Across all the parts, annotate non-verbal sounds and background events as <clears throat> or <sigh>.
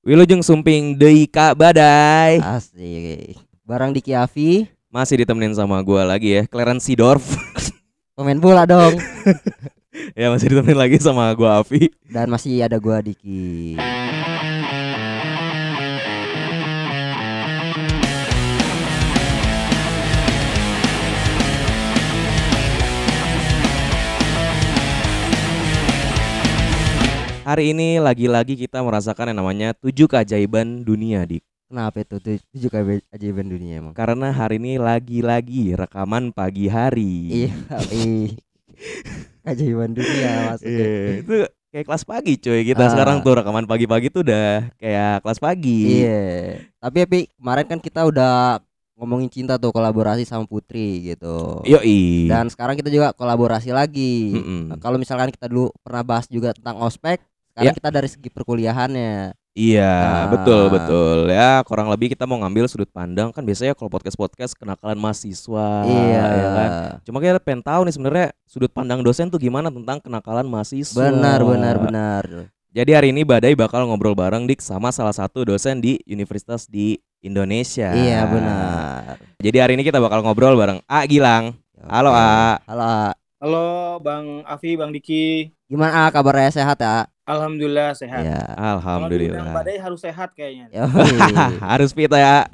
Wilujeng Sumping Deui Ka Badai. Asik. Barang Diki Afi, Masih ditemenin sama gua lagi ya, Clarence Seedorf. <laughs> pemain bola dong. <laughs> ya masih ditemenin lagi sama gua Avi. Dan masih ada gua Diki. Hari ini lagi-lagi kita merasakan yang namanya tujuh keajaiban dunia dik. Kenapa itu tuh tujuh keajaiban dunia emang? Karena hari ini lagi-lagi rekaman pagi hari. Iya. <laughs> Keajaiban dunia maksudnya. Iya, itu kayak kelas pagi cuy. Kita Ah. sekarang tuh rekaman pagi-pagi tuh udah kayak kelas pagi. Iya. Tapi Epi, kemarin kan kita udah ngomongin cinta tuh kolaborasi sama Putri gitu. Yoi. Dan sekarang kita juga kolaborasi lagi. Mm-mm. Nah, kalau misalkan kita dulu pernah bahas juga tentang ospek, sekarang Ya. kita dari segi perkuliahannya. Iya, Ah. betul betul. Ya, kurang lebih kita mau ngambil sudut pandang kan biasanya kalau podcast-podcast kenakalan mahasiswa iya, ya kan. Cuma kita pengen tahu nih sebenarnya sudut pandang dosen tuh gimana tentang kenakalan mahasiswa. Benar, benar, benar. Jadi hari ini Badai bakal ngobrol bareng Dik sama salah satu dosen di universitas di Indonesia. Iya, benar. Jadi hari ini kita bakal ngobrol bareng A Gilang. Halo. A. Halo, A. Halo Bang Afi, Bang Diki. Gimana A kabarnya sehat ya? Alhamdulillah sehat. Kalau diundang Alhamdulillah. badai harus sehat kayaknya. <laughs> Harus fit ya.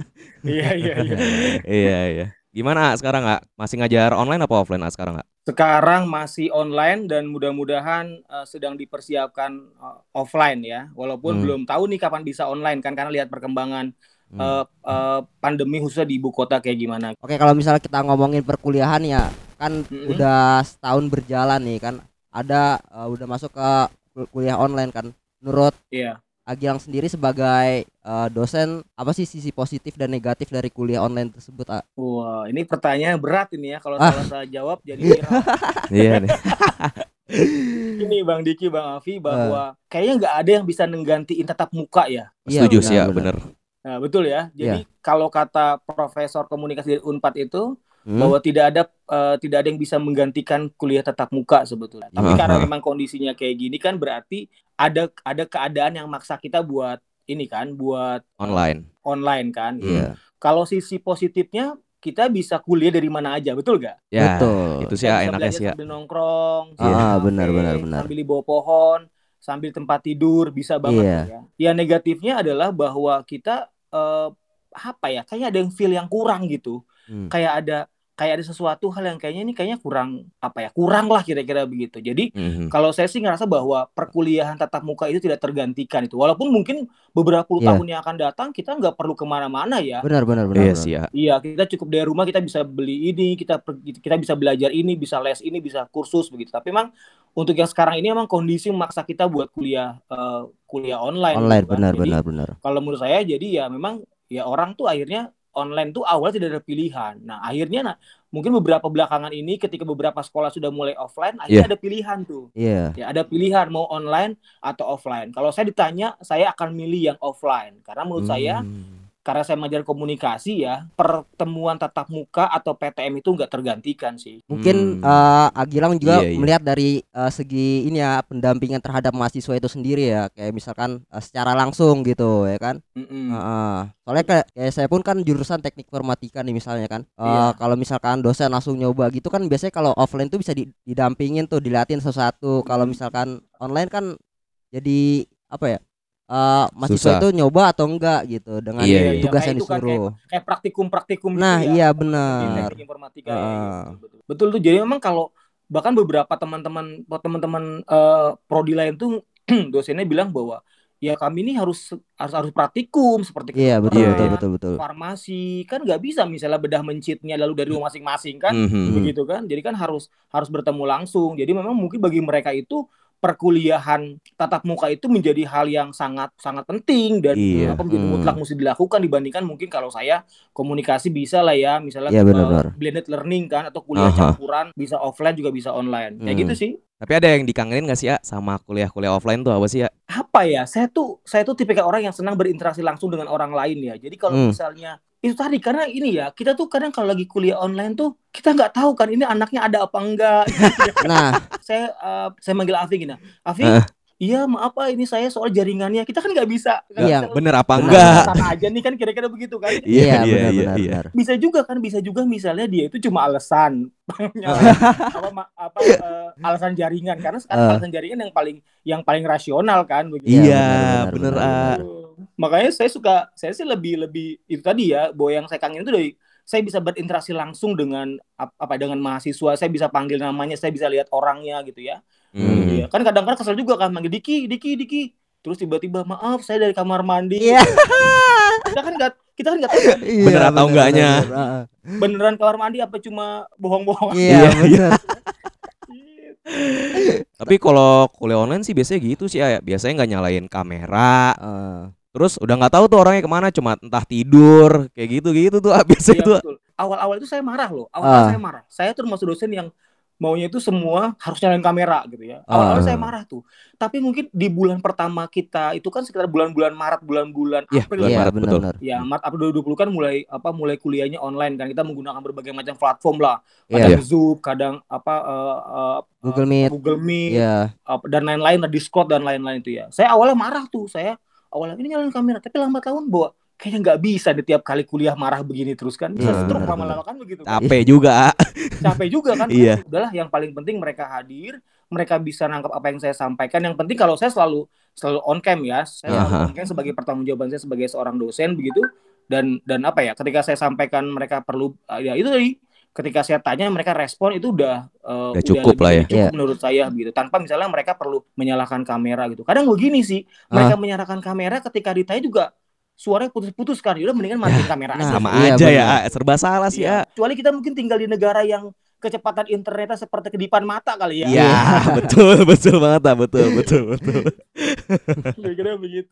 iya iya iya. iya iya. Gimana A sekarang nggak? Masih ngajar online apa offline A sekarang nggak? Sekarang masih online dan mudah-mudahan eh, sedang dipersiapkan eh, offline ya. Walaupun Hmm. belum tahu nih kapan bisa online kan karena lihat perkembangan Hmm. eh, eh, pandemi khususnya di ibu kota kayak gimana. Oke, kalau misalnya kita ngomongin perkuliahan ya, kan Mm-mm. udah setahun berjalan nih kan. Ada eh, udah masuk ke kuliah online kan. Menurut Iya. Agilang sendiri sebagai eh, dosen, apa sih sisi positif dan negatif dari kuliah online tersebut? A? Wah, ini pertanyaan berat ini ya. Kalau Ah. salah saya jawab jadi viral. <laughs> Iya nih. <laughs> ini Bang Diki, Bang Afi bahwa kayaknya nggak ada yang bisa menggantiin tatap muka ya. Iya, Setuju sih ya, benar. Nah, betul ya. Jadi kalau kata Profesor Komunikasi dari Unpad itu Hmm? bahwa tidak ada eh, tidak ada yang bisa menggantikan kuliah tatap muka sebetulnya. Tapi karena Aha. memang kondisinya kayak gini kan berarti ada ada keadaan yang maksa kita buat ini kan, buat Online. online kan. Iya. Kalau sisi positifnya kita bisa kuliah dari mana aja, betul gak? Ya. Betul. Itu sih Kita ya enaknya sih ya. sambil nongkrong, Ah, sambil ah, benar, benar, benar. sambil di bawah pohon, sambil tempat tidur bisa banget Iya. tuh ya. Yang negatifnya adalah bahwa kita eh, apa ya? Kayak ada yang feel yang kurang gitu. Hmm. Kayak ada kayak ada sesuatu hal yang kayaknya ini kayaknya kurang apa ya? Kurang lah kira-kira begitu. Jadi Mhm. kalau saya sih ngerasa bahwa perkuliahan tatap muka itu tidak tergantikan itu. Walaupun mungkin beberapa puluh Iya. tahun yang akan datang kita nggak perlu ke mana-mana ya. Benar, benar, benar. Iya benar. sih ya. Iya, kita cukup dari rumah kita bisa beli ini, kita kita bisa belajar ini, bisa les ini, bisa kursus begitu. Tapi memang untuk yang sekarang ini memang kondisi memaksa kita buat kuliah eh, kuliah online. Online, gitu kan. benar, Jadi, benar, benar. Kalau menurut saya jadi ya memang ya orang tuh akhirnya online tuh awalnya tidak ada pilihan. Nah, akhirnya nah, mungkin beberapa belakangan ini ketika beberapa sekolah sudah mulai offline, akhirnya Iya. ada pilihan tuh. Iya. Ya, ada pilihan mau online atau offline. Kalau saya ditanya, saya akan milih yang offline karena menurut saya Hmm. Karena saya mengajar komunikasi ya, pertemuan tatap muka atau PTM itu nggak tergantikan sih. Mungkin Hmm. eh, Agilang juga Iya, iya. melihat dari eh, segi ini ya pendampingan terhadap mahasiswa itu sendiri ya, kayak misalkan eh, secara langsung gitu ya kan. Mm-mm. Heeh. Soalnya kayak, kayak saya pun kan jurusan teknik informatika nih misalnya kan. Eh, Iya. Kalau misalkan dosen langsung nyoba gitu kan biasanya kalau offline tuh bisa di- didampingin tuh diliatin sesuatu. Kalau Hmm. misalkan online kan jadi apa ya? Eh mahasiswa Susah. itu nyoba atau enggak gitu dengan Iya, iya. tugas Kayak yang itu kan disuruh. Kayak praktikum-praktikum gitu Nah, ya. iya Di benar. teknik informatika ya, gitu. betul. Betul tuh. Jadi memang kalau bahkan beberapa teman-teman teman-teman eh, prodi lain tuh <clears throat> dosennya bilang bahwa ya kami ini harus harus harus praktikum seperti Iya betul Iya, betul iya. betul betul. farmasi kan nggak bisa misalnya bedah mencitnya lalu dari rumah masing-masing kan Mhm. begitu kan jadi kan harus harus bertemu langsung jadi memang mungkin bagi mereka itu perkuliahan tatap muka itu menjadi hal yang sangat sangat penting dan Iya. apa menjadi Hmm. mutlak mesti dilakukan dibandingkan mungkin kalau saya komunikasi bisa lah ya misalnya Iya, eh, benar-benar. blended learning kan atau kuliah Aha. campuran bisa offline juga bisa online kayak Hmm. gitu sih Tapi ada yang dikangenin gak sih ya sama kuliah-kuliah offline tuh apa sih ya? apa ya saya tuh saya tuh tipikal orang yang senang berinteraksi langsung dengan orang lain ya jadi kalau Hmm. misalnya itu tadi karena ini ya kita tuh kadang kalau lagi kuliah online tuh kita nggak tahu kan ini anaknya ada apa enggak <laughs> Nah, saya eh, saya manggil Afi gini Afi Eh. iya maaf pak ini saya soal jaringannya kita kan nggak bisa nggak Iya, bisa Bener apa Benar. enggak? sana aja nih kan kira-kira begitu kan Iya, iya, benar, iya, benar, iya. benar. bisa juga kan bisa juga misalnya dia itu cuma alasan <laughs> apa ma- apa eh, alasan jaringan karena sekarang Eh. alasan jaringan yang paling yang paling rasional kan begitu Iya, Iya, benar, bener, benar, ah. Makanya saya suka saya sih lebih lebih itu tadi ya bahwa yang saya kangen itu dari saya bisa berinteraksi langsung dengan ap- apa dengan mahasiswa saya bisa panggil namanya saya bisa lihat orangnya gitu ya Hmm. Iya, kan kadang-kadang kesel juga kan manggil Diki, Diki, Diki. Terus tiba-tiba maaf saya dari kamar mandi. Iya. Kita kan nggak kita kan nggak tahu kan, Iya, Bener atau enggaknya. benar, benar. beneran kamar mandi apa cuma bohong-bohong. Iya, Iya, benar. Tapi kalau kuliah online sih biasanya gitu sih ya. Biasanya nggak nyalain kamera. Eh, Terus udah nggak tahu tuh orangnya ke mana, cuma entah tidur kayak gitu gitu tuh. ah, <laughs> Biasanya Iya, betul. Awal-awal itu saya marah loh. Awal Ah. saya marah. Saya tuh termasuk dosen yang maunya itu semua harus nyalain kamera gitu ya. Awal-awal Ah. saya marah tuh. Tapi mungkin di bulan pertama kita itu kan sekitar bulan-bulan Maret, bulan-bulan Iya, April. bulan Iya, Maret, benar, betul. benar. Ya, Maret April 2020 kan mulai apa mulai kuliahnya online kan. Kita menggunakan berbagai macam platform lah. Iya. Kadang Zoom, kadang apa eh, eh, Google Meet. Google Meet, Iya. apa- dan lain-lain lah Discord dan lain-lain itu ya. Saya awalnya marah tuh, saya awalnya ini nyalain kamera, tapi lambat laun bahwa kayaknya nggak bisa di tiap kali kuliah marah begini terus kan. Bisa Iya, stroke lama-lama kan begitu. kan. Capek juga. Capek juga kan. <laughs> Iya. Udahlah yang paling penting mereka hadir, mereka bisa nangkap apa yang saya sampaikan. Yang penting kalau saya selalu selalu on cam ya. Saya Iya. selalu on cam sebagai pertanggungjawaban saya sebagai seorang dosen begitu. Dan dan apa ya? Ketika saya sampaikan mereka perlu ya itu tadi ketika saya tanya mereka respon itu udah uh, Udah cukup lah ya. cukup Iya. menurut saya begitu tanpa misalnya mereka perlu menyalakan kamera gitu kadang begini sih Ah. mereka menyalakan kamera ketika ditanya juga suaranya putus-putus kan udah mendingan matiin kamera nah, aja Sama Iya, aja ya. ah. Serba salah sih ya. kecuali kita mungkin tinggal di negara yang kecepatan internetnya seperti kedipan mata kali ya Iya, <laughs> betul, betul banget, ah. betul, betul, betul. <laughs> kira-kira begitu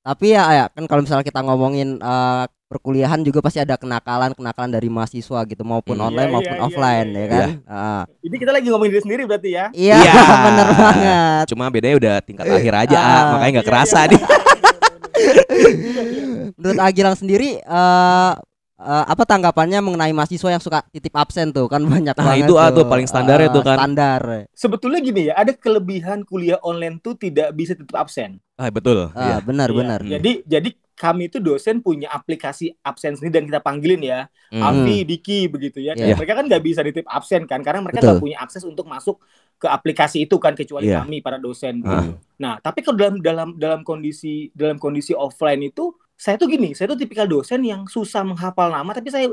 Tapi ya, ya kan kalau misalnya kita ngomongin eh, perkuliahan juga pasti ada kenakalan-kenakalan dari mahasiswa gitu maupun Hmm. online Iya, maupun iya, iya, offline iya, ya iya. kan. Ah. ini kita lagi ngomongin diri sendiri berarti ya Iya, Iya. <laughs> bener banget. Cuma bedanya udah tingkat akhir aja, ah. Ah. makanya nggak Iya, kerasa iya, nih. iya, iya, iya, iya. Menurut Agilang sendiri eh eh, apa tanggapannya mengenai mahasiswa yang suka titip absen tuh kan banyak Nah, banget itu, ah, tuh paling standar Eh, itu kan. Standar. sebetulnya gini ya ada kelebihan kuliah online tuh tidak bisa tetap absen Ah, betul. Ah, Iya. benar Iya. benar. Jadi jadi kami itu dosen punya aplikasi absen sendiri dan kita panggilin ya Hmm. Avi, Diki begitu ya. Iya. Mereka kan nggak bisa ditip absen kan karena mereka nggak punya akses untuk masuk ke aplikasi itu kan kecuali Iya. kami para dosen. Gitu. Nah, tapi kalau dalam dalam dalam kondisi dalam kondisi offline itu saya tuh gini, saya tuh tipikal dosen yang susah menghafal nama tapi saya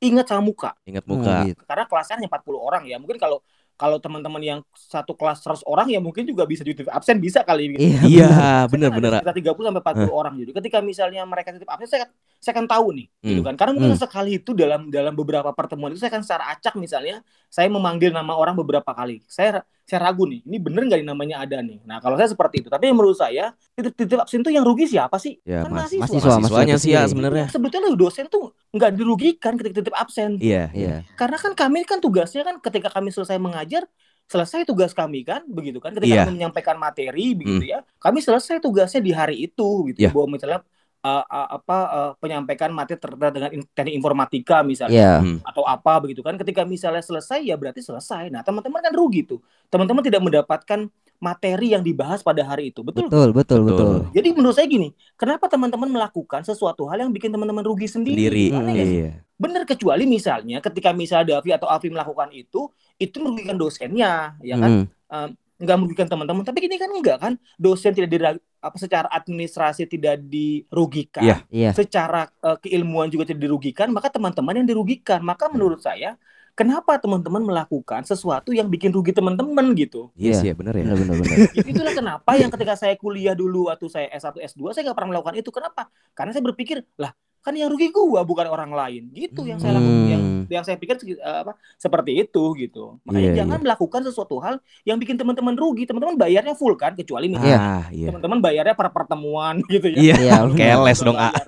ingat sama muka. Ingat Hmm, muka. gitu. Karena kelasnya hanya 40 orang ya. Mungkin kalau kalau teman-teman yang satu kelas 100 orang ya mungkin juga bisa dititip absen bisa kali gitu. Iya. Kan ada Sekitar 30 sampai 40 orang jadi ketika misalnya mereka titip absen saya saya akan tahu nih gitu Hmm. kan. Karena mungkin Hmm. sekali itu dalam dalam beberapa pertemuan itu saya akan secara acak misalnya saya memanggil nama orang beberapa kali. Saya saya ragu nih, ini bener nggak namanya ada nih. Nah, kalau saya seperti itu. Tapi menurut saya titip titip absen itu yang rugi siapa sih? Ya, kan mas- mahasiswa. mahasiswa. Mahasiswanya sih ya sebenarnya. Sebetulnya dosen tuh nggak dirugikan ketika titip absen. Iya, Iya. Karena kan kami kan tugasnya kan ketika kami selesai mengajar selesai tugas kami kan begitu kan ketika Iya. kami menyampaikan materi begitu ya kami selesai tugasnya di hari itu gitu Iya. bahwa misalnya uh, uh, apa uh, penyampaikan materi terkait dengan in- teknik informatika misalnya Iya. Hmm. atau apa begitu kan ketika misalnya selesai ya berarti selesai nah teman-teman kan rugi tuh teman-teman tidak mendapatkan materi yang dibahas pada hari itu betul Betul, betul, Betul. betul. jadi menurut saya gini kenapa teman-teman melakukan sesuatu hal yang bikin teman-teman rugi sendiri, Sendiri. Sih? Iya. Bener kecuali misalnya ketika misalnya Davi atau Afi melakukan itu, itu merugikan dosennya, ya kan? Hmm. Nggak merugikan teman-teman. Tapi ini kan enggak kan? Dosen tidak dira- apa secara administrasi tidak dirugikan, Iya. Iya. secara eh, keilmuan juga tidak dirugikan, maka teman-teman yang dirugikan. Maka menurut saya, kenapa teman-teman melakukan sesuatu yang bikin rugi teman-teman gitu? Iya Iya. sih, ya, bener ya. Benar benar benar. <laughs> Itulah kenapa yang ketika saya kuliah dulu waktu saya S1 S2 saya nggak pernah melakukan itu. Kenapa? Karena saya berpikir, lah kan yang rugi gua bukan orang lain. Gitu yang saya lakukan. Hmm. Yang, yang saya pikir eh, apa seperti itu gitu. Makanya Iya, jangan melakukan sesuatu hal yang bikin teman-teman rugi. Teman-teman bayarnya full kan kecuali misalnya Ah, iya. teman-teman bayarnya per pertemuan <laughs> gitu ya. Iya, Iya, kayak bener. les dong, A. Bayar.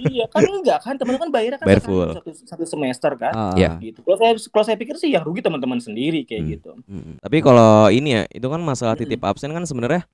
iya kan enggak kan teman-teman bayarnya kan Bayar full. satu, satu semester kan. Ah, Iya. Gitu. Kalau saya kalau saya pikir sih yang rugi teman-teman sendiri kayak Hmm. gitu. Mm-mm. Tapi kalau ini ya, itu kan masalah Mm-mm. titip absen kan sebenarnya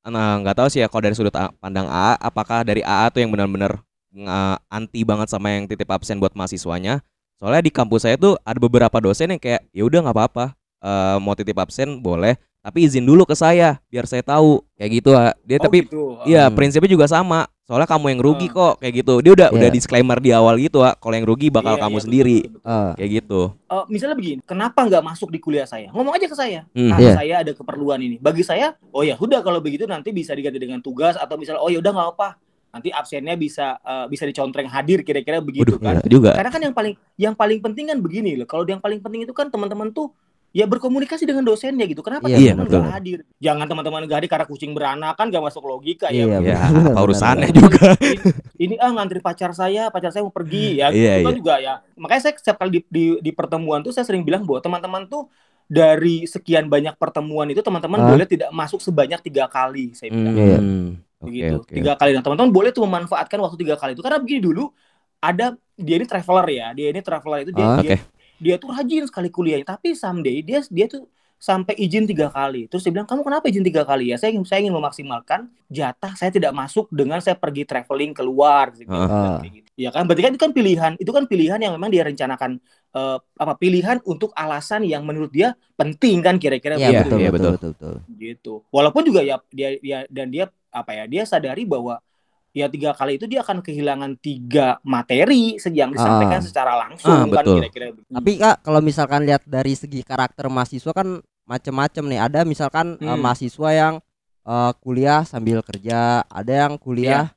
nah nggak tahu sih ya kalau dari sudut A- pandang AA apakah dari AA tuh yang benar-benar nggak anti banget sama yang titip absen buat mahasiswanya. Soalnya di kampus saya tuh ada beberapa dosen yang kayak ya udah nggak apa-apa. Eh, mau titip absen boleh, tapi izin dulu ke saya biar saya tahu kayak gitu ah. dia Oh, tapi gitu. iya Hmm. prinsipnya juga sama soalnya kamu yang rugi Ah. kok kayak gitu dia udah udah Iya. disclaimer di awal gitu ah kalau yang rugi bakal Iya, kamu iya, betul, sendiri betul, betul. Ah, kayak gitu Eh, misalnya begini, kenapa nggak masuk di kuliah saya? Ngomong aja ke saya. Hmm. Ah, Iya. saya ada keperluan ini. Bagi saya, oh ya udah kalau begitu nanti bisa diganti dengan tugas atau misalnya oh ya udah nggak apa. Nanti absennya bisa eh, bisa dicontreng hadir kira-kira begitu Waduh, kan. iya juga Karena kan yang paling yang paling penting kan begini loh. Kalau yang paling penting itu kan teman-teman tuh ya berkomunikasi dengan dosennya gitu. Kenapa Iya, teman-teman nggak hadir? Jangan teman-teman nggak hadir karena kucing beranak kan nggak masuk logika Iya, ya. ya benar, apa urusannya juga ini, ini ah ngantri pacar saya, pacar saya mau pergi ya. Iya, itu kan iya. juga ya. Makanya saya setiap kali di, di, di pertemuan tuh saya sering bilang bahwa teman-teman tuh dari sekian banyak pertemuan itu teman-teman boleh tidak masuk sebanyak tiga kali saya bilang Iya. Hmm, oke begitu oke tiga kali. Nah teman-teman boleh tuh memanfaatkan waktu tiga kali itu. Karena begini dulu ada dia ini traveler ya. Dia ini traveler itu dia Ah, dia, oke. dia tuh rajin sekali kuliahnya. Tapi someday dia dia tuh sampai izin tiga kali. Terus dia bilang kamu kenapa izin tiga kali ya? Saya ingin saya ingin memaksimalkan jatah saya tidak masuk dengan saya pergi traveling keluar. Gitu. Kayak gitu. ya kan? Berarti kan itu kan pilihan itu kan pilihan yang memang dia rencanakan eh, apa pilihan untuk alasan yang menurut dia penting kan kira-kira Iya, betul, iya, betul, betul. betul, betul. gitu. Walaupun juga ya dia dia dan dia apa ya dia sadari bahwa ya tiga kali itu dia akan kehilangan tiga materi yang disampaikan Ah. secara langsung Ah, kan kira-kira begitu. Tapi kak kalau misalkan lihat dari segi karakter mahasiswa kan macem-macem nih. Ada misalkan eh, Hmm. mahasiswa yang eh, kuliah sambil kerja, ada yang kuliah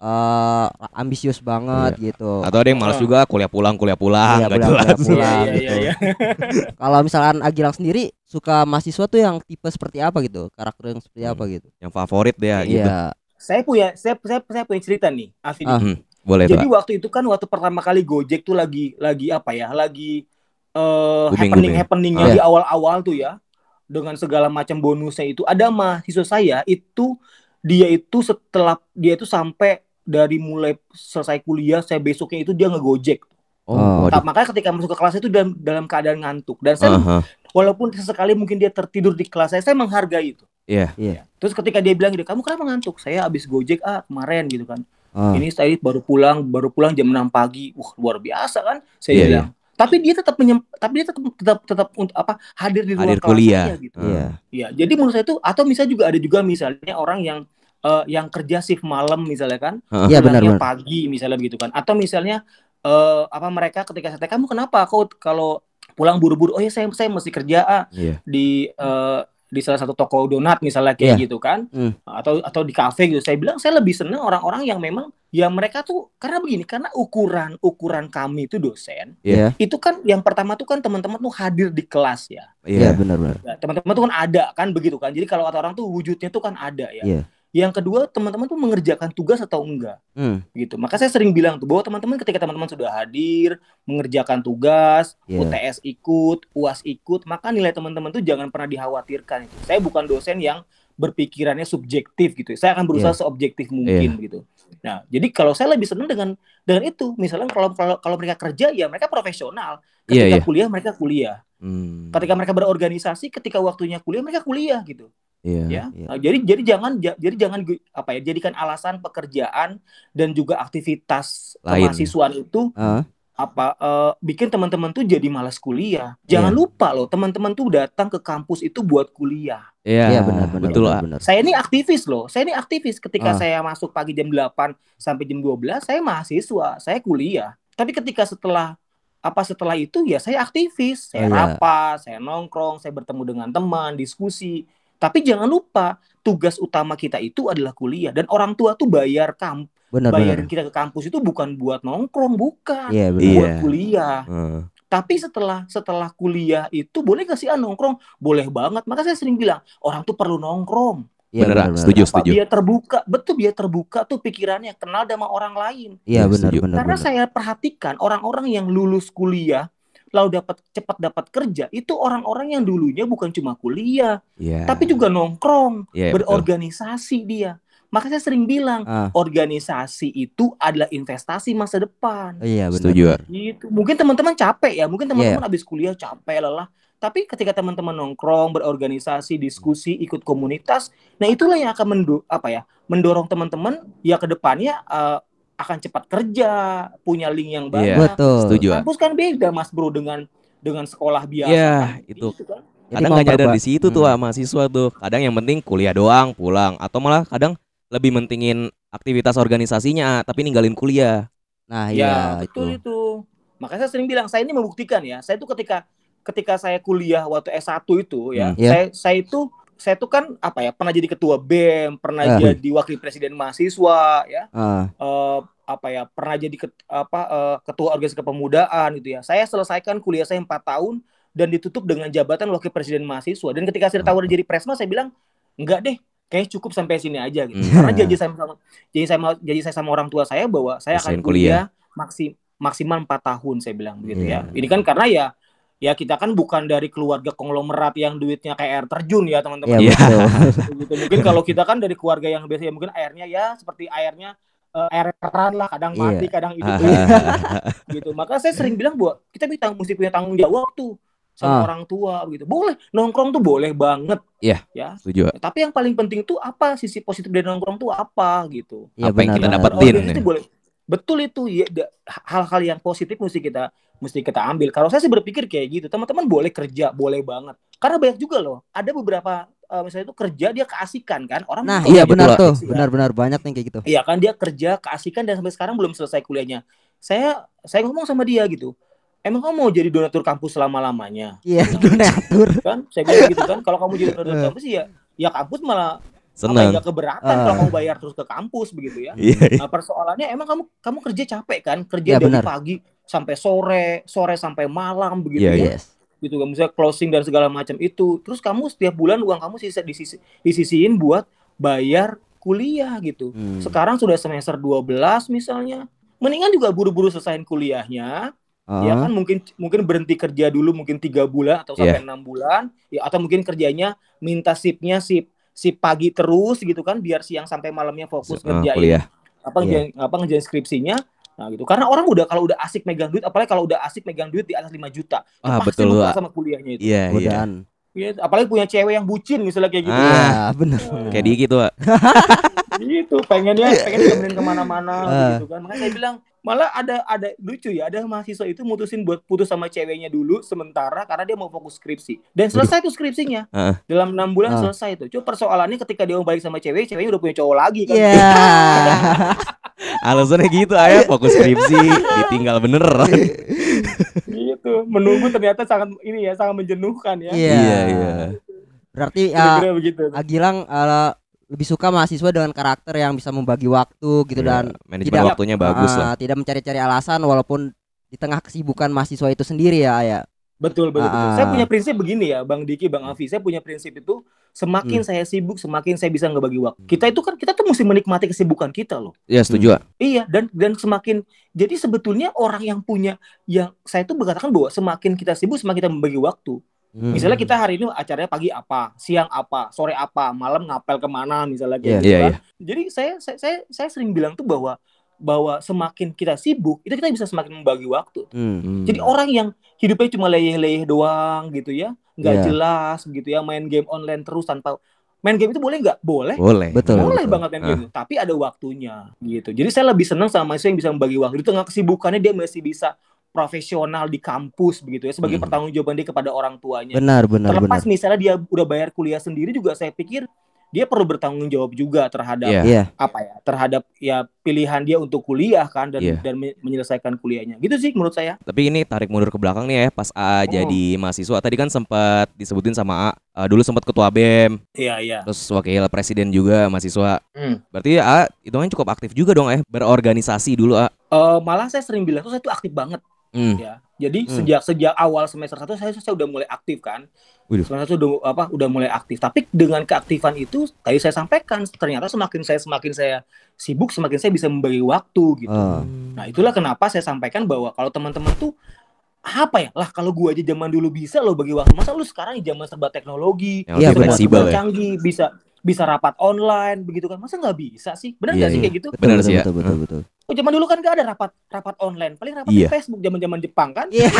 eh, ambisius banget gitu. atau ada yang malas Ah. juga kuliah pulang kuliah pulang Iya, pulang, jelas kuliah pulang. Iya, iya, gitu. iya. <laughs> Kalau misalkan Agilang sendiri suka mahasiswa tuh yang tipe seperti apa gitu, karakter yang seperti apa gitu? yang favorit dia gitu Iya. saya punya saya, saya saya punya cerita nih Alvin. Ah. Hmm, boleh Jadi waktu itu kan waktu pertama kali Gojek tuh lagi lagi apa ya? Lagi eh Booming, happening booming. happeningnya Ah. di awal-awal tuh ya. Dengan segala macam bonusnya itu ada mahasiswa saya itu dia itu setelah dia itu sampai dari mulai selesai kuliah saya besoknya itu dia ngegojek. oh, waduh. Tak- makanya ketika masuk ke kelas itu dalam dalam keadaan ngantuk dan saya Aha, walaupun sesekali mungkin dia tertidur di kelas saya saya menghargai itu. Iya. Iya. Terus ketika dia bilang gitu, kamu kenapa ngantuk? Saya habis gojek ah kemarin gitu kan. Ah. Ini saya baru pulang, baru pulang jam 6 pagi. Wah, luar biasa kan? Saya Iya, bilang. Tapi dia tetap menyem, tapi dia tetap tetap tetap untuk apa? Hadir di ruang Hadir kelas kuliah. saya gitu. Iya. Iya, jadi menurut saya itu atau misalnya juga ada juga misalnya orang yang eh, yang kerja shift malam misalnya kan. Iya benar benar. pagi misalnya begitu kan. Atau misalnya eh apa mereka ketika saya tanya, kamu kenapa kau kalau pulang buru-buru? Oh ya saya saya mesti kerja ah Iya. di eh, di salah satu toko donat misalnya kayak Iya. gitu kan Hmm. atau atau di kafe gitu saya bilang saya lebih senang orang-orang yang memang ya mereka tuh karena begini karena ukuran ukuran kami itu dosen. Iya. itu kan yang pertama tuh kan teman-teman tuh hadir di kelas ya Iya Iya. benar benar. Ya, teman-teman tuh kan ada kan begitu kan jadi kalau kata orang tuh wujudnya tuh kan ada ya Iya. Yang kedua teman-teman tuh mengerjakan tugas atau enggak? Hmm. gitu. Maka saya sering bilang tuh bahwa teman-teman ketika teman-teman sudah hadir mengerjakan tugas Iya. UTS ikut UAS ikut maka nilai teman-teman tuh jangan pernah dikhawatirkan itu. Saya bukan dosen yang berpikirannya subjektif gitu saya akan berusaha seobjektif mungkin gitu. Nah jadi kalau saya lebih senang dengan dengan itu. Misalnya kalau kalau kalau mereka kerja ya mereka profesional. Iya, ketika iya. kuliah mereka kuliah. Hmm, ketika mereka berorganisasi ketika waktunya kuliah mereka kuliah gitu Iya. ya Iya. Nah, jadi jadi jangan ja- jadi jangan apa ya jadikan alasan pekerjaan dan juga aktivitas kemahasiswaan itu Ah. apa eh, bikin teman-teman tuh jadi malas kuliah jangan Iya. lupa loh teman-teman tuh datang ke kampus itu buat kuliah Iya, Iya benar benar. betul benar, benar. saya ini aktivis loh saya ini aktivis ketika Ah. saya masuk pagi jam 8 sampai jam 12 saya mahasiswa saya kuliah tapi ketika setelah apa setelah itu ya saya aktivis saya Oh, iya. rapat saya nongkrong saya bertemu dengan teman diskusi tapi jangan lupa tugas utama kita itu adalah kuliah dan orang tua tuh bayar kamp Benar bayarin benar. kita ke kampus itu bukan buat nongkrong bukan benar. Iya. buat kuliah Heeh. tapi setelah setelah kuliah itu boleh gak sih ah nongkrong boleh banget maka saya sering bilang orang tuh perlu nongkrong Iya Bener, benar. benar. Setuju, Apa? setuju. Biar terbuka, betul biar terbuka tuh pikirannya, kenal sama orang lain. Iya benar benar. Karena benar. saya perhatikan orang-orang yang lulus kuliah lalu dapat cepat dapat kerja itu orang-orang yang dulunya bukan cuma kuliah, Iya. tapi juga nongkrong, Iya, betul. berorganisasi dia. Maka saya sering bilang, Ah. organisasi itu adalah investasi masa depan. Iya benar. Setuju, ah. Gitu. Mungkin teman-teman capek ya, mungkin Iya. teman-teman habis kuliah capek lelah. Tapi ketika teman-teman nongkrong, berorganisasi, diskusi, ikut komunitas, nah itulah yang akan mendo apa ya, mendorong teman-teman ya ke depannya eh, akan cepat kerja, punya link yang Iya. banyak. Betul. Setuju. Kampus kan beda Mas Bro dengan dengan sekolah biasa. Iya, kan. itu. Gitu kan. Kadang nggak nyadar di situ tuh Hmm. ah, mahasiswa tuh kadang yang penting kuliah doang pulang atau malah kadang lebih mentingin aktivitas organisasinya tapi ninggalin kuliah Nah, Ya, iya betul itu. itu. Makanya saya sering bilang, saya ini membuktikan ya. Saya itu ketika ketika saya kuliah waktu S1 itu ya, Hmm. Iya. saya saya itu saya itu kan apa ya, pernah jadi ketua BEM, pernah Eh. jadi wakil presiden mahasiswa ya. Ah, eh, apa ya, pernah jadi ket- apa eh, ketua organisasi kepemudaan gitu ya. Saya selesaikan kuliah saya 4 tahun dan ditutup dengan jabatan wakil presiden mahasiswa. Dan ketika saya Hmm. ditawar jadi presma, saya bilang, "Enggak deh, kayaknya cukup sampai sini aja gitu." Hmm. Karena janji saya sama janji saya janji saya sama orang tua saya bahwa saya akan Selesaiin kuliah. kuliah maksim, maksimal 4 tahun saya bilang begitu Iya. ya. Ini kan karena ya ya kita kan bukan dari keluarga konglomerat yang duitnya kayak air terjun ya teman-teman. iya betul. Begitu. <laughs> Mungkin kalau kita kan dari keluarga yang biasa ya mungkin airnya ya seperti airnya eh, air keran lah, kadang Iya. mati, kadang hidup <laughs> gitu. Maka saya sering bilang bahwa kita bisa mesti punya tanggung jawab tuh sama Ah. orang tua gitu. Boleh nongkrong tuh boleh banget. Iya. Ya. setuju Tapi yang paling penting tuh apa sisi positif dari nongkrong tuh apa gitu. Iya Apa yang benar. kita benar. dapetin Organisasi ya. boleh. Betul itu ya hal-hal yang positif mesti kita mesti kita ambil. Kalau saya sih berpikir kayak gitu, teman-teman boleh kerja, boleh banget. Karena banyak juga loh, ada beberapa eh, misalnya itu kerja dia keasikan kan, orang Nah, iya kayak benar gitu tuh. sih, ya. Benar-benar banyak nih kayak gitu. Iya kan dia kerja keasikan dan sampai sekarang belum selesai kuliahnya. Saya saya ngomong sama dia gitu. Emang kamu mau jadi donatur kampus selama-lamanya? Iya, donatur. Kan saya bilang gitu kan. Kalau kamu jadi donatur <laughs> kampus ya ya kampus malah apa seneng ya keberatan Ah. kalau kamu bayar terus ke kampus begitu ya. iya iya. Nah, persoalannya emang kamu kamu kerja capek kan? Kerja Ya, dari benar. pagi sampai sore, sore sampai malam begitu Iya, ya. iya. Yes. Gitu kan misalnya closing dan segala macam itu. Terus kamu setiap bulan uang kamu sisa disisi, disisiin buat bayar kuliah gitu. Hmm. Sekarang sudah semester 12 misalnya. Mendingan juga buru-buru selesaiin kuliahnya, ya Ah, kan mungkin mungkin berhenti kerja dulu mungkin tiga bulan atau sampai enam bulan, ya atau mungkin kerjanya minta sipnya sip sip pagi terus gitu kan, biar siang sampai malamnya fokus Eh, ngerjain kuliah apa ngerjain apa ngerjain skripsinya. Nah gitu. Karena orang udah kalau udah asik megang duit, apalagi kalau udah asik megang duit di atas 5 juta, Ah, pasti betul, sama kuliahnya itu. iya iya godaan. Iya, apalagi punya cewek yang bucin misalnya kayak gitu. Ah. Ya, benar. kayak dikit tuh Wak. <laughs> gitu pengennya pengen ditemenin ke mana-mana Ah. gitu kan makanya saya bilang malah ada ada lucu ya ada mahasiswa itu mutusin buat putus sama ceweknya dulu sementara karena dia mau fokus skripsi dan selesai tuh skripsinya Heeh. dalam enam bulan Ah. selesai tuh cuma persoalannya ketika dia mau balik sama cewek ceweknya udah punya cowok lagi kan Iya. <laughs> alasannya gitu ayah fokus skripsi ditinggal bener gitu menunggu ternyata sangat ini ya sangat menjenuhkan ya. Iya. iya iya. Berarti ya kira-kira begitu. Agilang eh, lebih suka mahasiswa dengan karakter yang bisa membagi waktu gitu dan Iya, manajemen tidak- waktunya bagus ah, lah. tidak mencari-cari alasan walaupun di tengah kesibukan mahasiswa itu sendiri ya ya. Betul betul. betul. Saya punya prinsip begini ya, Bang Diki, Bang Afi. Saya punya prinsip itu semakin Hmm. saya sibuk, semakin saya bisa ngebagi waktu. Kita itu kan kita tuh mesti menikmati kesibukan kita loh. ya setuju Wak. Iya, dan dan semakin jadi sebetulnya orang yang punya yang saya tuh berkatakan bahwa semakin kita sibuk semakin kita membagi waktu. Hmm. Misalnya kita hari ini acaranya pagi apa, siang apa, sore apa, malam ngapel ke mana misalnya Iya. gitu Iya, kan. iya. Jadi saya, saya saya saya sering bilang tuh bahwa bahwa semakin kita sibuk itu kita bisa semakin membagi waktu. Hmm. Hmm. Jadi orang yang hidupnya cuma leyeh-leyeh doang gitu ya, nggak Iya. jelas gitu ya, main game online terus tanpa main game itu boleh nggak? Boleh. boleh Betul. Boleh betul. banget main game, tapi ada waktunya gitu. Jadi saya lebih senang sama mahasiswa yang bisa membagi waktu di tengah kesibukannya dia masih bisa profesional di kampus begitu ya sebagai Hmm. pertanggungjawaban dia kepada orang tuanya. Benar benar benar. Terlepas misalnya dia udah bayar kuliah sendiri juga saya pikir dia perlu bertanggung jawab juga terhadap Iya. Iya. apa ya terhadap ya pilihan dia untuk kuliah kan dan Iya. dan me- menyelesaikan kuliahnya gitu sih menurut saya Tapi ini tarik mundur ke belakang nih ya pas A Oh. jadi mahasiswa tadi kan sempat disebutin sama A uh, dulu sempat ketua BEM iya iya terus wakil presiden juga mahasiswa. Hmm. Berarti A itu kan cukup aktif juga dong ya berorganisasi dulu A. Eh, malah saya sering bilang tuh saya tuh aktif banget Hmm. ya jadi Hmm. sejak sejak awal semester satu saya saya udah mulai aktif kan Waduh. semester satu udah apa udah mulai aktif tapi dengan keaktifan itu tadi saya sampaikan ternyata semakin saya semakin saya sibuk semakin saya bisa membagi waktu gitu Ah. Nah, itulah kenapa saya sampaikan bahwa kalau teman-teman tuh apa ya? Lah kalau gua aja zaman dulu bisa lo bagi waktu. Masa lu sekarang di zaman serba teknologi, benar. fleksibel ya. canggih, bisa bisa rapat online begitu kan. Masa nggak bisa sih? Benar Iya, nggak sih iya. kayak gitu? Betul, Benar betul, sih ya. betul, betul, betul. Oh, zaman dulu kan nggak ada rapat rapat online. Paling rapat Iya. di Facebook zaman-zaman Jepang kan. Iya. Gitu.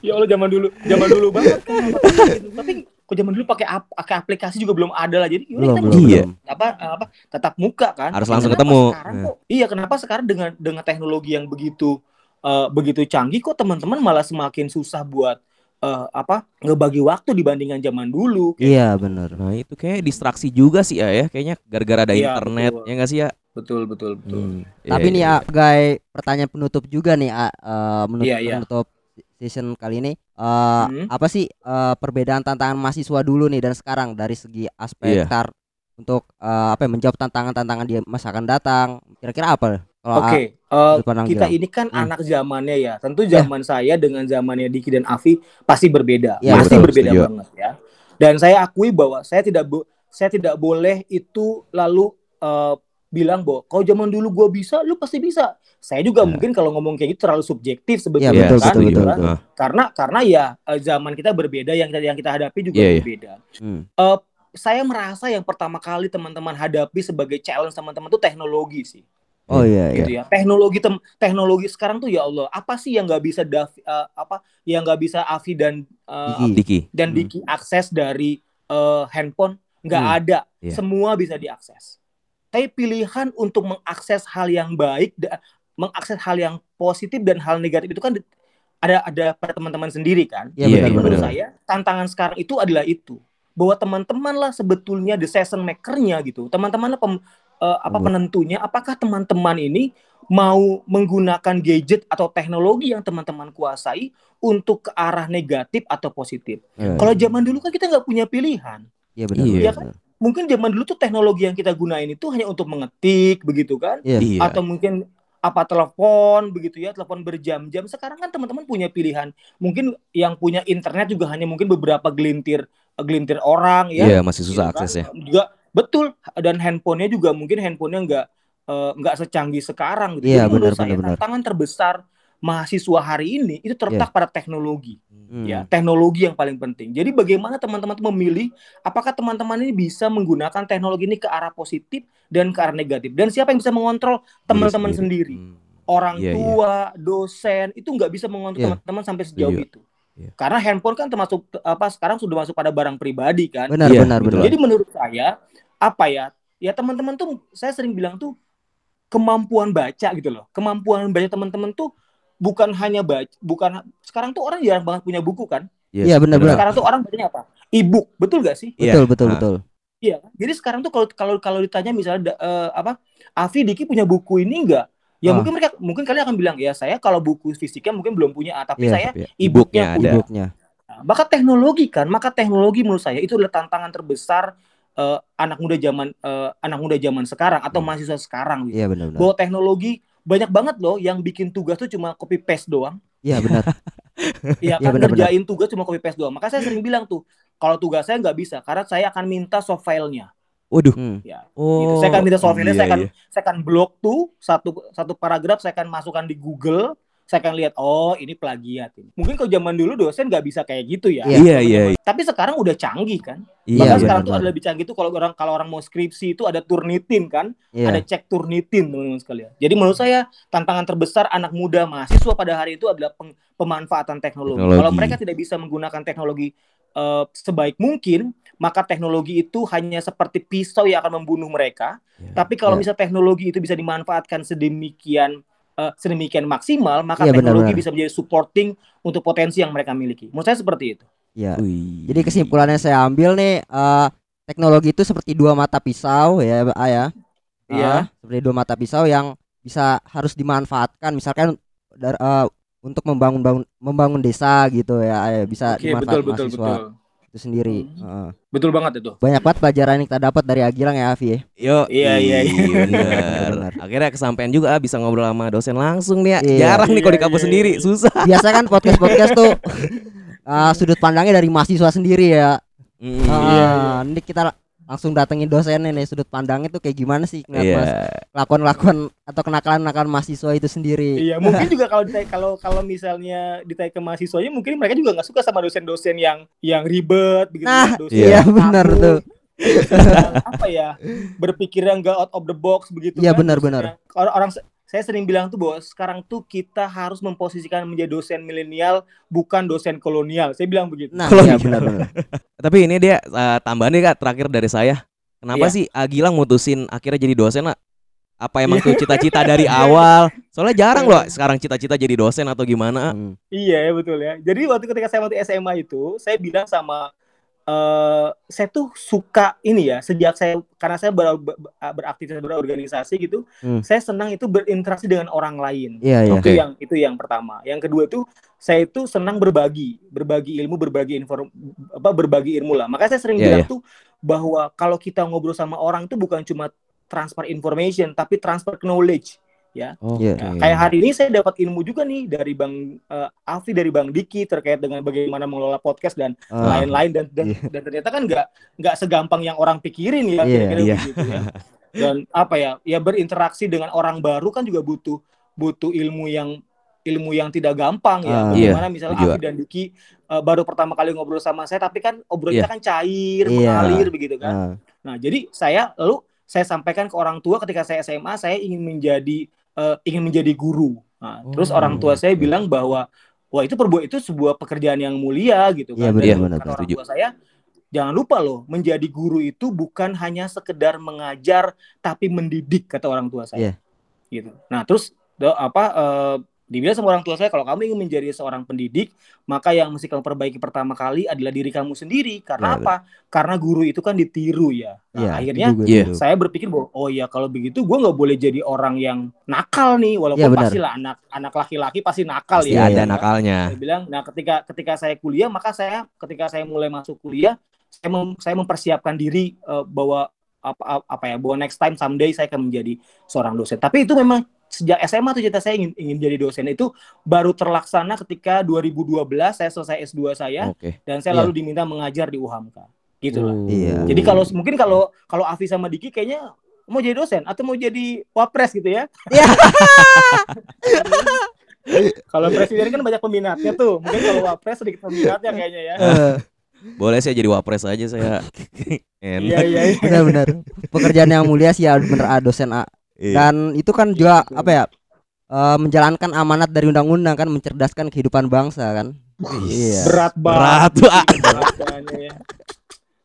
<laughs> ya Allah zaman dulu, zaman dulu banget kan. rapat online gitu. Tapi kok zaman dulu pakai ap- pakai aplikasi juga belum ada lah. Jadi gimana Belum, kita Iya. belum. apa apa tetap muka kan Harus langsung kenapa ketemu. sekarang kok iya kenapa sekarang dengan dengan teknologi yang begitu eh, begitu canggih kok teman-teman malah semakin susah buat eh, apa ngebagi waktu dibandingkan zaman dulu. Kayak Iya benar. Nah itu kayak distraksi juga sih ya, ya. kayaknya gara-gara ada Iya, internet betul. ya nggak sih ya? Betul betul betul. Hmm, iya, Tapi nih iya. ya, guys, pertanyaan penutup juga nih, A, eh, menutup, Iya, iya. penutup season kali ini. Eh, Hmm. Apa sih eh, perbedaan tantangan mahasiswa dulu nih dan sekarang dari segi aspek Iya. tar untuk eh, apa ya, menjawab tantangan-tantangan di masa akan datang? Kira-kira apa? Oke, sudut pandang kita ini kan Hmm. anak zamannya ya. Tentu zaman saya dengan zamannya Diki dan Afi pasti berbeda, Iya, pasti betul, berbeda setuju. banget ya. Dan saya akui bahwa saya tidak bo- saya tidak boleh itu lalu eh, bilang bahwa kalau zaman dulu gua bisa, lu pasti bisa. Saya juga Ya. mungkin kalau ngomong kayak gitu terlalu subjektif Iya, sebetulnya betul, kan, betul, gitu betul, kan. betul. Karena karena ya eh, zaman kita berbeda, yang kita yang kita hadapi juga Iya, iya. berbeda. Hmm. Eh, saya merasa yang pertama kali teman-teman hadapi sebagai challenge teman-teman itu teknologi sih Oh iya iya. gitu ya teknologi tem teknologi sekarang tuh ya Allah apa sih yang nggak bisa Davi, eh, apa yang nggak bisa Avi dan eh, Diki. Diki. dan Hmm. Diki akses dari eh, handphone nggak Hmm. ada Iya. semua bisa diakses tapi pilihan untuk mengakses hal yang baik da- mengakses hal yang positif dan hal negatif itu kan ada ada pada teman-teman sendiri kan Iya Iya, benar jadi menurut benar. saya tantangan sekarang itu adalah itu bahwa teman-teman lah sebetulnya decision makernya gitu teman-teman lah pem- eh, apa Betul. penentunya apakah teman-teman ini mau menggunakan gadget atau teknologi yang teman-teman kuasai untuk ke arah negatif atau positif Iya. kalau zaman dulu kan kita nggak punya pilihan Iya benar. Iya, kan? Mungkin zaman dulu tuh teknologi yang kita gunain itu hanya untuk mengetik begitu kan Iya. Iya. atau mungkin apa telepon begitu ya telepon berjam-jam sekarang kan teman-teman punya pilihan mungkin yang punya internet juga hanya mungkin beberapa gelintir gelintir orang ya Iya, masih susah gitu kan. aksesnya. juga betul dan handphonenya juga mungkin handphonenya nggak eh, nggak secanggih sekarang gitu Iya, Jadi menurut benar, saya benar, benar. tantangan terbesar mahasiswa hari ini itu terletak pada teknologi Hmm. ya teknologi yang paling penting jadi bagaimana teman-teman memilih apakah teman-teman ini bisa menggunakan teknologi ini ke arah positif dan ke arah negatif dan siapa yang bisa mengontrol teman-teman sendiri Hmm. orang Iya, iya. tua dosen itu nggak bisa mengontrol Iya. teman-teman sampai sejauh Setuju. itu Iya. karena handphone kan termasuk apa sekarang sudah masuk pada barang pribadi kan Benar Iya, benar betul. benar. jadi menurut saya apa ya ya teman-teman tuh saya sering bilang tuh kemampuan baca gitu loh kemampuan baca teman-teman tuh bukan hanya baca bukan sekarang tuh orang jarang banget punya buku kan Yes, Iya, benar, benar. sekarang tuh orang bacanya apa e-book betul gak sih Iya. Betul betul betul. Iya, kan? jadi sekarang tuh kalau kalau kalau ditanya misalnya eh, apa, Afi Diki punya buku ini enggak? Ya Ah. mungkin mereka mungkin kalian akan bilang ya saya kalau buku fisiknya mungkin belum punya, ah, tapi Iya, saya Iya, e-booknya e-booknya punya. E-booknya. Nah, maka teknologi kan, maka teknologi menurut saya itu adalah tantangan terbesar eh, anak muda zaman eh, anak muda zaman sekarang atau Hmm. mahasiswa sekarang gitu. Iya benar benar. Bahwa teknologi banyak banget loh yang bikin tugas tuh cuma copy paste doang. Iya benar. <laughs> Iya Iya, kan benar, ngerjain tugas cuma copy paste doang. Maka saya sering bilang tuh, kalau tugas saya nggak bisa karena saya akan minta soft filenya. Waduh. Hmm. Ya, Oh. gitu. Saya akan minta soft filenya, iya, saya akan iya. saya akan blok tuh satu satu paragraf saya akan masukkan di Google saya akan lihat oh ini plagiat ini. mungkin kalau zaman dulu dosen nggak bisa kayak gitu ya Iya, iya, iya. tapi sekarang udah canggih kan Iya, bahkan benar, sekarang tuh benar. ada lebih canggih tuh kalau orang kalau orang mau skripsi itu ada turnitin kan Iya. ada cek turnitin teman-teman sekalian jadi menurut saya tantangan terbesar anak muda mahasiswa pada hari itu adalah peng- pemanfaatan teknologi. Teknologi. kalau mereka tidak bisa menggunakan teknologi eh, sebaik mungkin maka teknologi itu hanya seperti pisau yang akan membunuh mereka Iya. tapi kalau Iya. misalnya teknologi itu bisa dimanfaatkan sedemikian eh, sedemikian maksimal, maka Iya, teknologi benar-benar. bisa menjadi supporting untuk potensi yang mereka miliki. Menurut saya seperti itu. Iya. Wih. Jadi kesimpulannya saya ambil nih eh, teknologi itu seperti dua mata pisau ya, A ya. Iya. Ah, seperti dua mata pisau yang bisa harus dimanfaatkan misalkan dar- eh, untuk membangun bangun, membangun desa gitu ya, ya. bisa Oke, dimanfaatkan betul betul mahasiswa betul. Itu sendiri. Hmm. Heeh. Betul banget itu. Banyak banget pelajaran yang kita dapat dari Agilang ya, Avi. ya. Yo, Iya, iya, iya. bener. <laughs> Bener. Akhirnya kesampaian juga ah, bisa ngobrol sama dosen langsung nih ya. Iya. Jarang nih kalau di Iya, kampus iya, sendiri, iya. susah. <laughs> Biasa kan podcast-podcast tuh eh, <laughs> sudut pandangnya dari mahasiswa sendiri ya. Mm, Ah, iya, Ini kita langsung datengin dosennya nih sudut pandangnya tuh kayak gimana sih ngeliat Iya. mas lakuan-lakuan atau kenakalan-kenakalan mahasiswa itu sendiri. Iya, mungkin <laughs> juga kalau ditanya, kalau kalau misalnya ditanya ke mahasiswanya, mungkin mereka juga nggak suka sama dosen-dosen yang yang ribet begitu. Nah, dosen iya, yang benar tuh. apa ya? Berpikirnya nggak out of the box begitu. Iya, kan, benar-benar. Orang, orang saya sering bilang tuh bahwa sekarang tuh kita harus memposisikan menjadi dosen milenial bukan dosen kolonial. Saya bilang begitu. Nah, Kalau iya benar-benar. Tapi ini dia eh, tambahan nih Kak terakhir dari saya. Kenapa Iya. sih Agilang mutusin akhirnya jadi dosen lah? apa emang tuh cita-cita dari <laughs> awal? Soalnya jarang loh sekarang cita-cita jadi dosen atau gimana. Hmm. Iya ya betul ya. Jadi waktu ketika saya waktu SMA itu, saya bilang sama eh saya tuh suka ini ya sejak saya karena saya ber, ber- beraktivitas berorganisasi gitu, Hmm. saya senang itu berinteraksi dengan orang lain. Iya, iya. Oke. Itu yang itu yang pertama. Yang kedua tuh saya itu senang berbagi, berbagi ilmu, berbagi inform apa berbagi ilmu lah. Makanya saya sering Iya, bilang iya. tuh bahwa kalau kita ngobrol sama orang itu bukan cuma transfer information tapi transfer knowledge ya. Oke. Iya. Nah, kayak hari ini saya dapat ilmu juga nih dari Bang eh, Afi dari Bang Diki terkait dengan bagaimana mengelola podcast dan Ah, lain-lain dan dan, Iya. dan ternyata kan nggak nggak segampang yang orang pikirin ya Iya. kira-kira Iya. begitu ya. Dan apa ya? Ya berinteraksi dengan orang baru kan juga butuh butuh ilmu yang ilmu yang tidak gampang ya. Ah. Bagaimana Iya, misalnya. Afi dan Diki eh, baru pertama kali ngobrol sama saya tapi kan obrolan Iya. kita kan cair, Iya. mengalir begitu kan. ah. Nah, jadi saya lalu saya sampaikan ke orang tua ketika saya SMA saya ingin menjadi eh, ingin menjadi guru. Nah, terus Oh, orang tua saya oke. bilang bahwa wah itu perbuat itu sebuah pekerjaan yang mulia gitu Iya, kan. benar, Dan benar, kata orang tua saya jangan lupa loh menjadi guru itu bukan hanya sekedar mengajar tapi mendidik kata orang tua saya. Gitu. Nah, terus do- apa eh, dibilang sama orang tua saya kalau kamu ingin menjadi seorang pendidik maka yang mesti kamu perbaiki pertama kali adalah diri kamu sendiri karena Ya, apa karena guru itu kan ditiru ya nah, Iya, akhirnya Iya. tiru. saya berpikir bahwa oh ya kalau begitu gue nggak boleh jadi orang yang nakal nih walaupun Iya, benar. pastilah anak anak laki-laki pasti nakal Pasti ya ada iya. nakalnya. saya bilang nah ketika ketika saya kuliah maka saya ketika saya mulai masuk kuliah saya mem- saya mempersiapkan diri eh, bahwa apa apa ya bahwa next time someday saya akan menjadi seorang dosen tapi itu memang sejak SMA tuh cita saya ingin ingin jadi dosen itu baru terlaksana ketika 2012 saya selesai S2 saya Oke. dan saya Iya. lalu diminta mengajar di UHAMKA gitu lah Oh. Iya. jadi kalau mungkin kalau kalau Afi sama Diki kayaknya mau jadi dosen atau mau jadi wapres gitu ya. Iya. <laughs> kalau presiden kan banyak peminatnya tuh. Mungkin kalau wapres sedikit peminatnya kayaknya ya. Eh, Boleh saya jadi wapres aja saya. Iya iya iya. benar-benar pekerjaan yang mulia sih ya bener A, dosen A. Iya. Dan itu kan juga Gitu. apa ya? eh, menjalankan amanat dari undang-undang kan mencerdaskan kehidupan bangsa kan. Iya. Berat banget. Berat ah. Berat banget ya.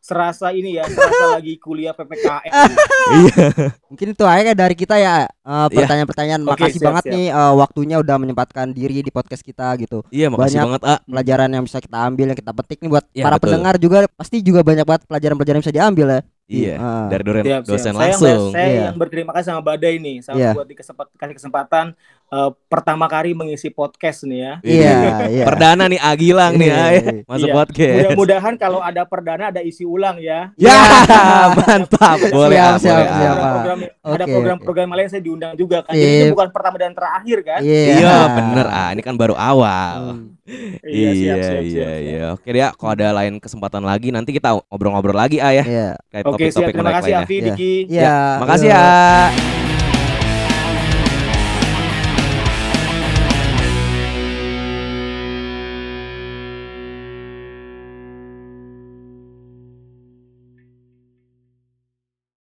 Serasa ini ya, serasa lagi kuliah PPKM. <laughs> Mungkin itu aja dari kita ya eh, pertanyaan-pertanyaan. Oke, Makasih siap, banget siap. nih eh, waktunya udah menyempatkan diri di podcast kita gitu. Iya, makasih Banyak. banget, Ah. Pelajaran yang bisa kita ambil yang kita petik nih buat Iya, para betul. pendengar juga pasti juga banyak banget pelajaran-pelajaran yang bisa diambil ya. Iya. Ah. Dari dosen, Siap, siap. dosen Saya, yang, langsung. saya Iya. yang berterima kasih sama Badai nih, sama Iya. buat dikesempat, kasih kesempatan eh, pertama kali mengisi podcast nih ya. Iya, <laughs> iya. Perdana nih Agilang nih, Iya, ah, ya. iya. Masuk Iya. podcast. Mudah-mudahan kalau ada perdana ada isi ulang ya. Ya, <laughs> mantap. Boleh, Siap, ah, siap, boleh. ah. siap. Ada program ada Oke, program-program lain saya diundang juga kan. Jadi Sip. ini bukan pertama dan terakhir kan. Iya. Iya, bener. Ah, ini kan baru awal. Hmm. Iya, siap, iya, siap, iya, siap, siap. iya. Oke dia, kalau ada lain kesempatan lagi nanti kita ngobrol-ngobrol lagi ah ya Iya. kayak Oke, siap. topik-topik Terima kasih Iya. Diki. Iya. Makasih iya. ya.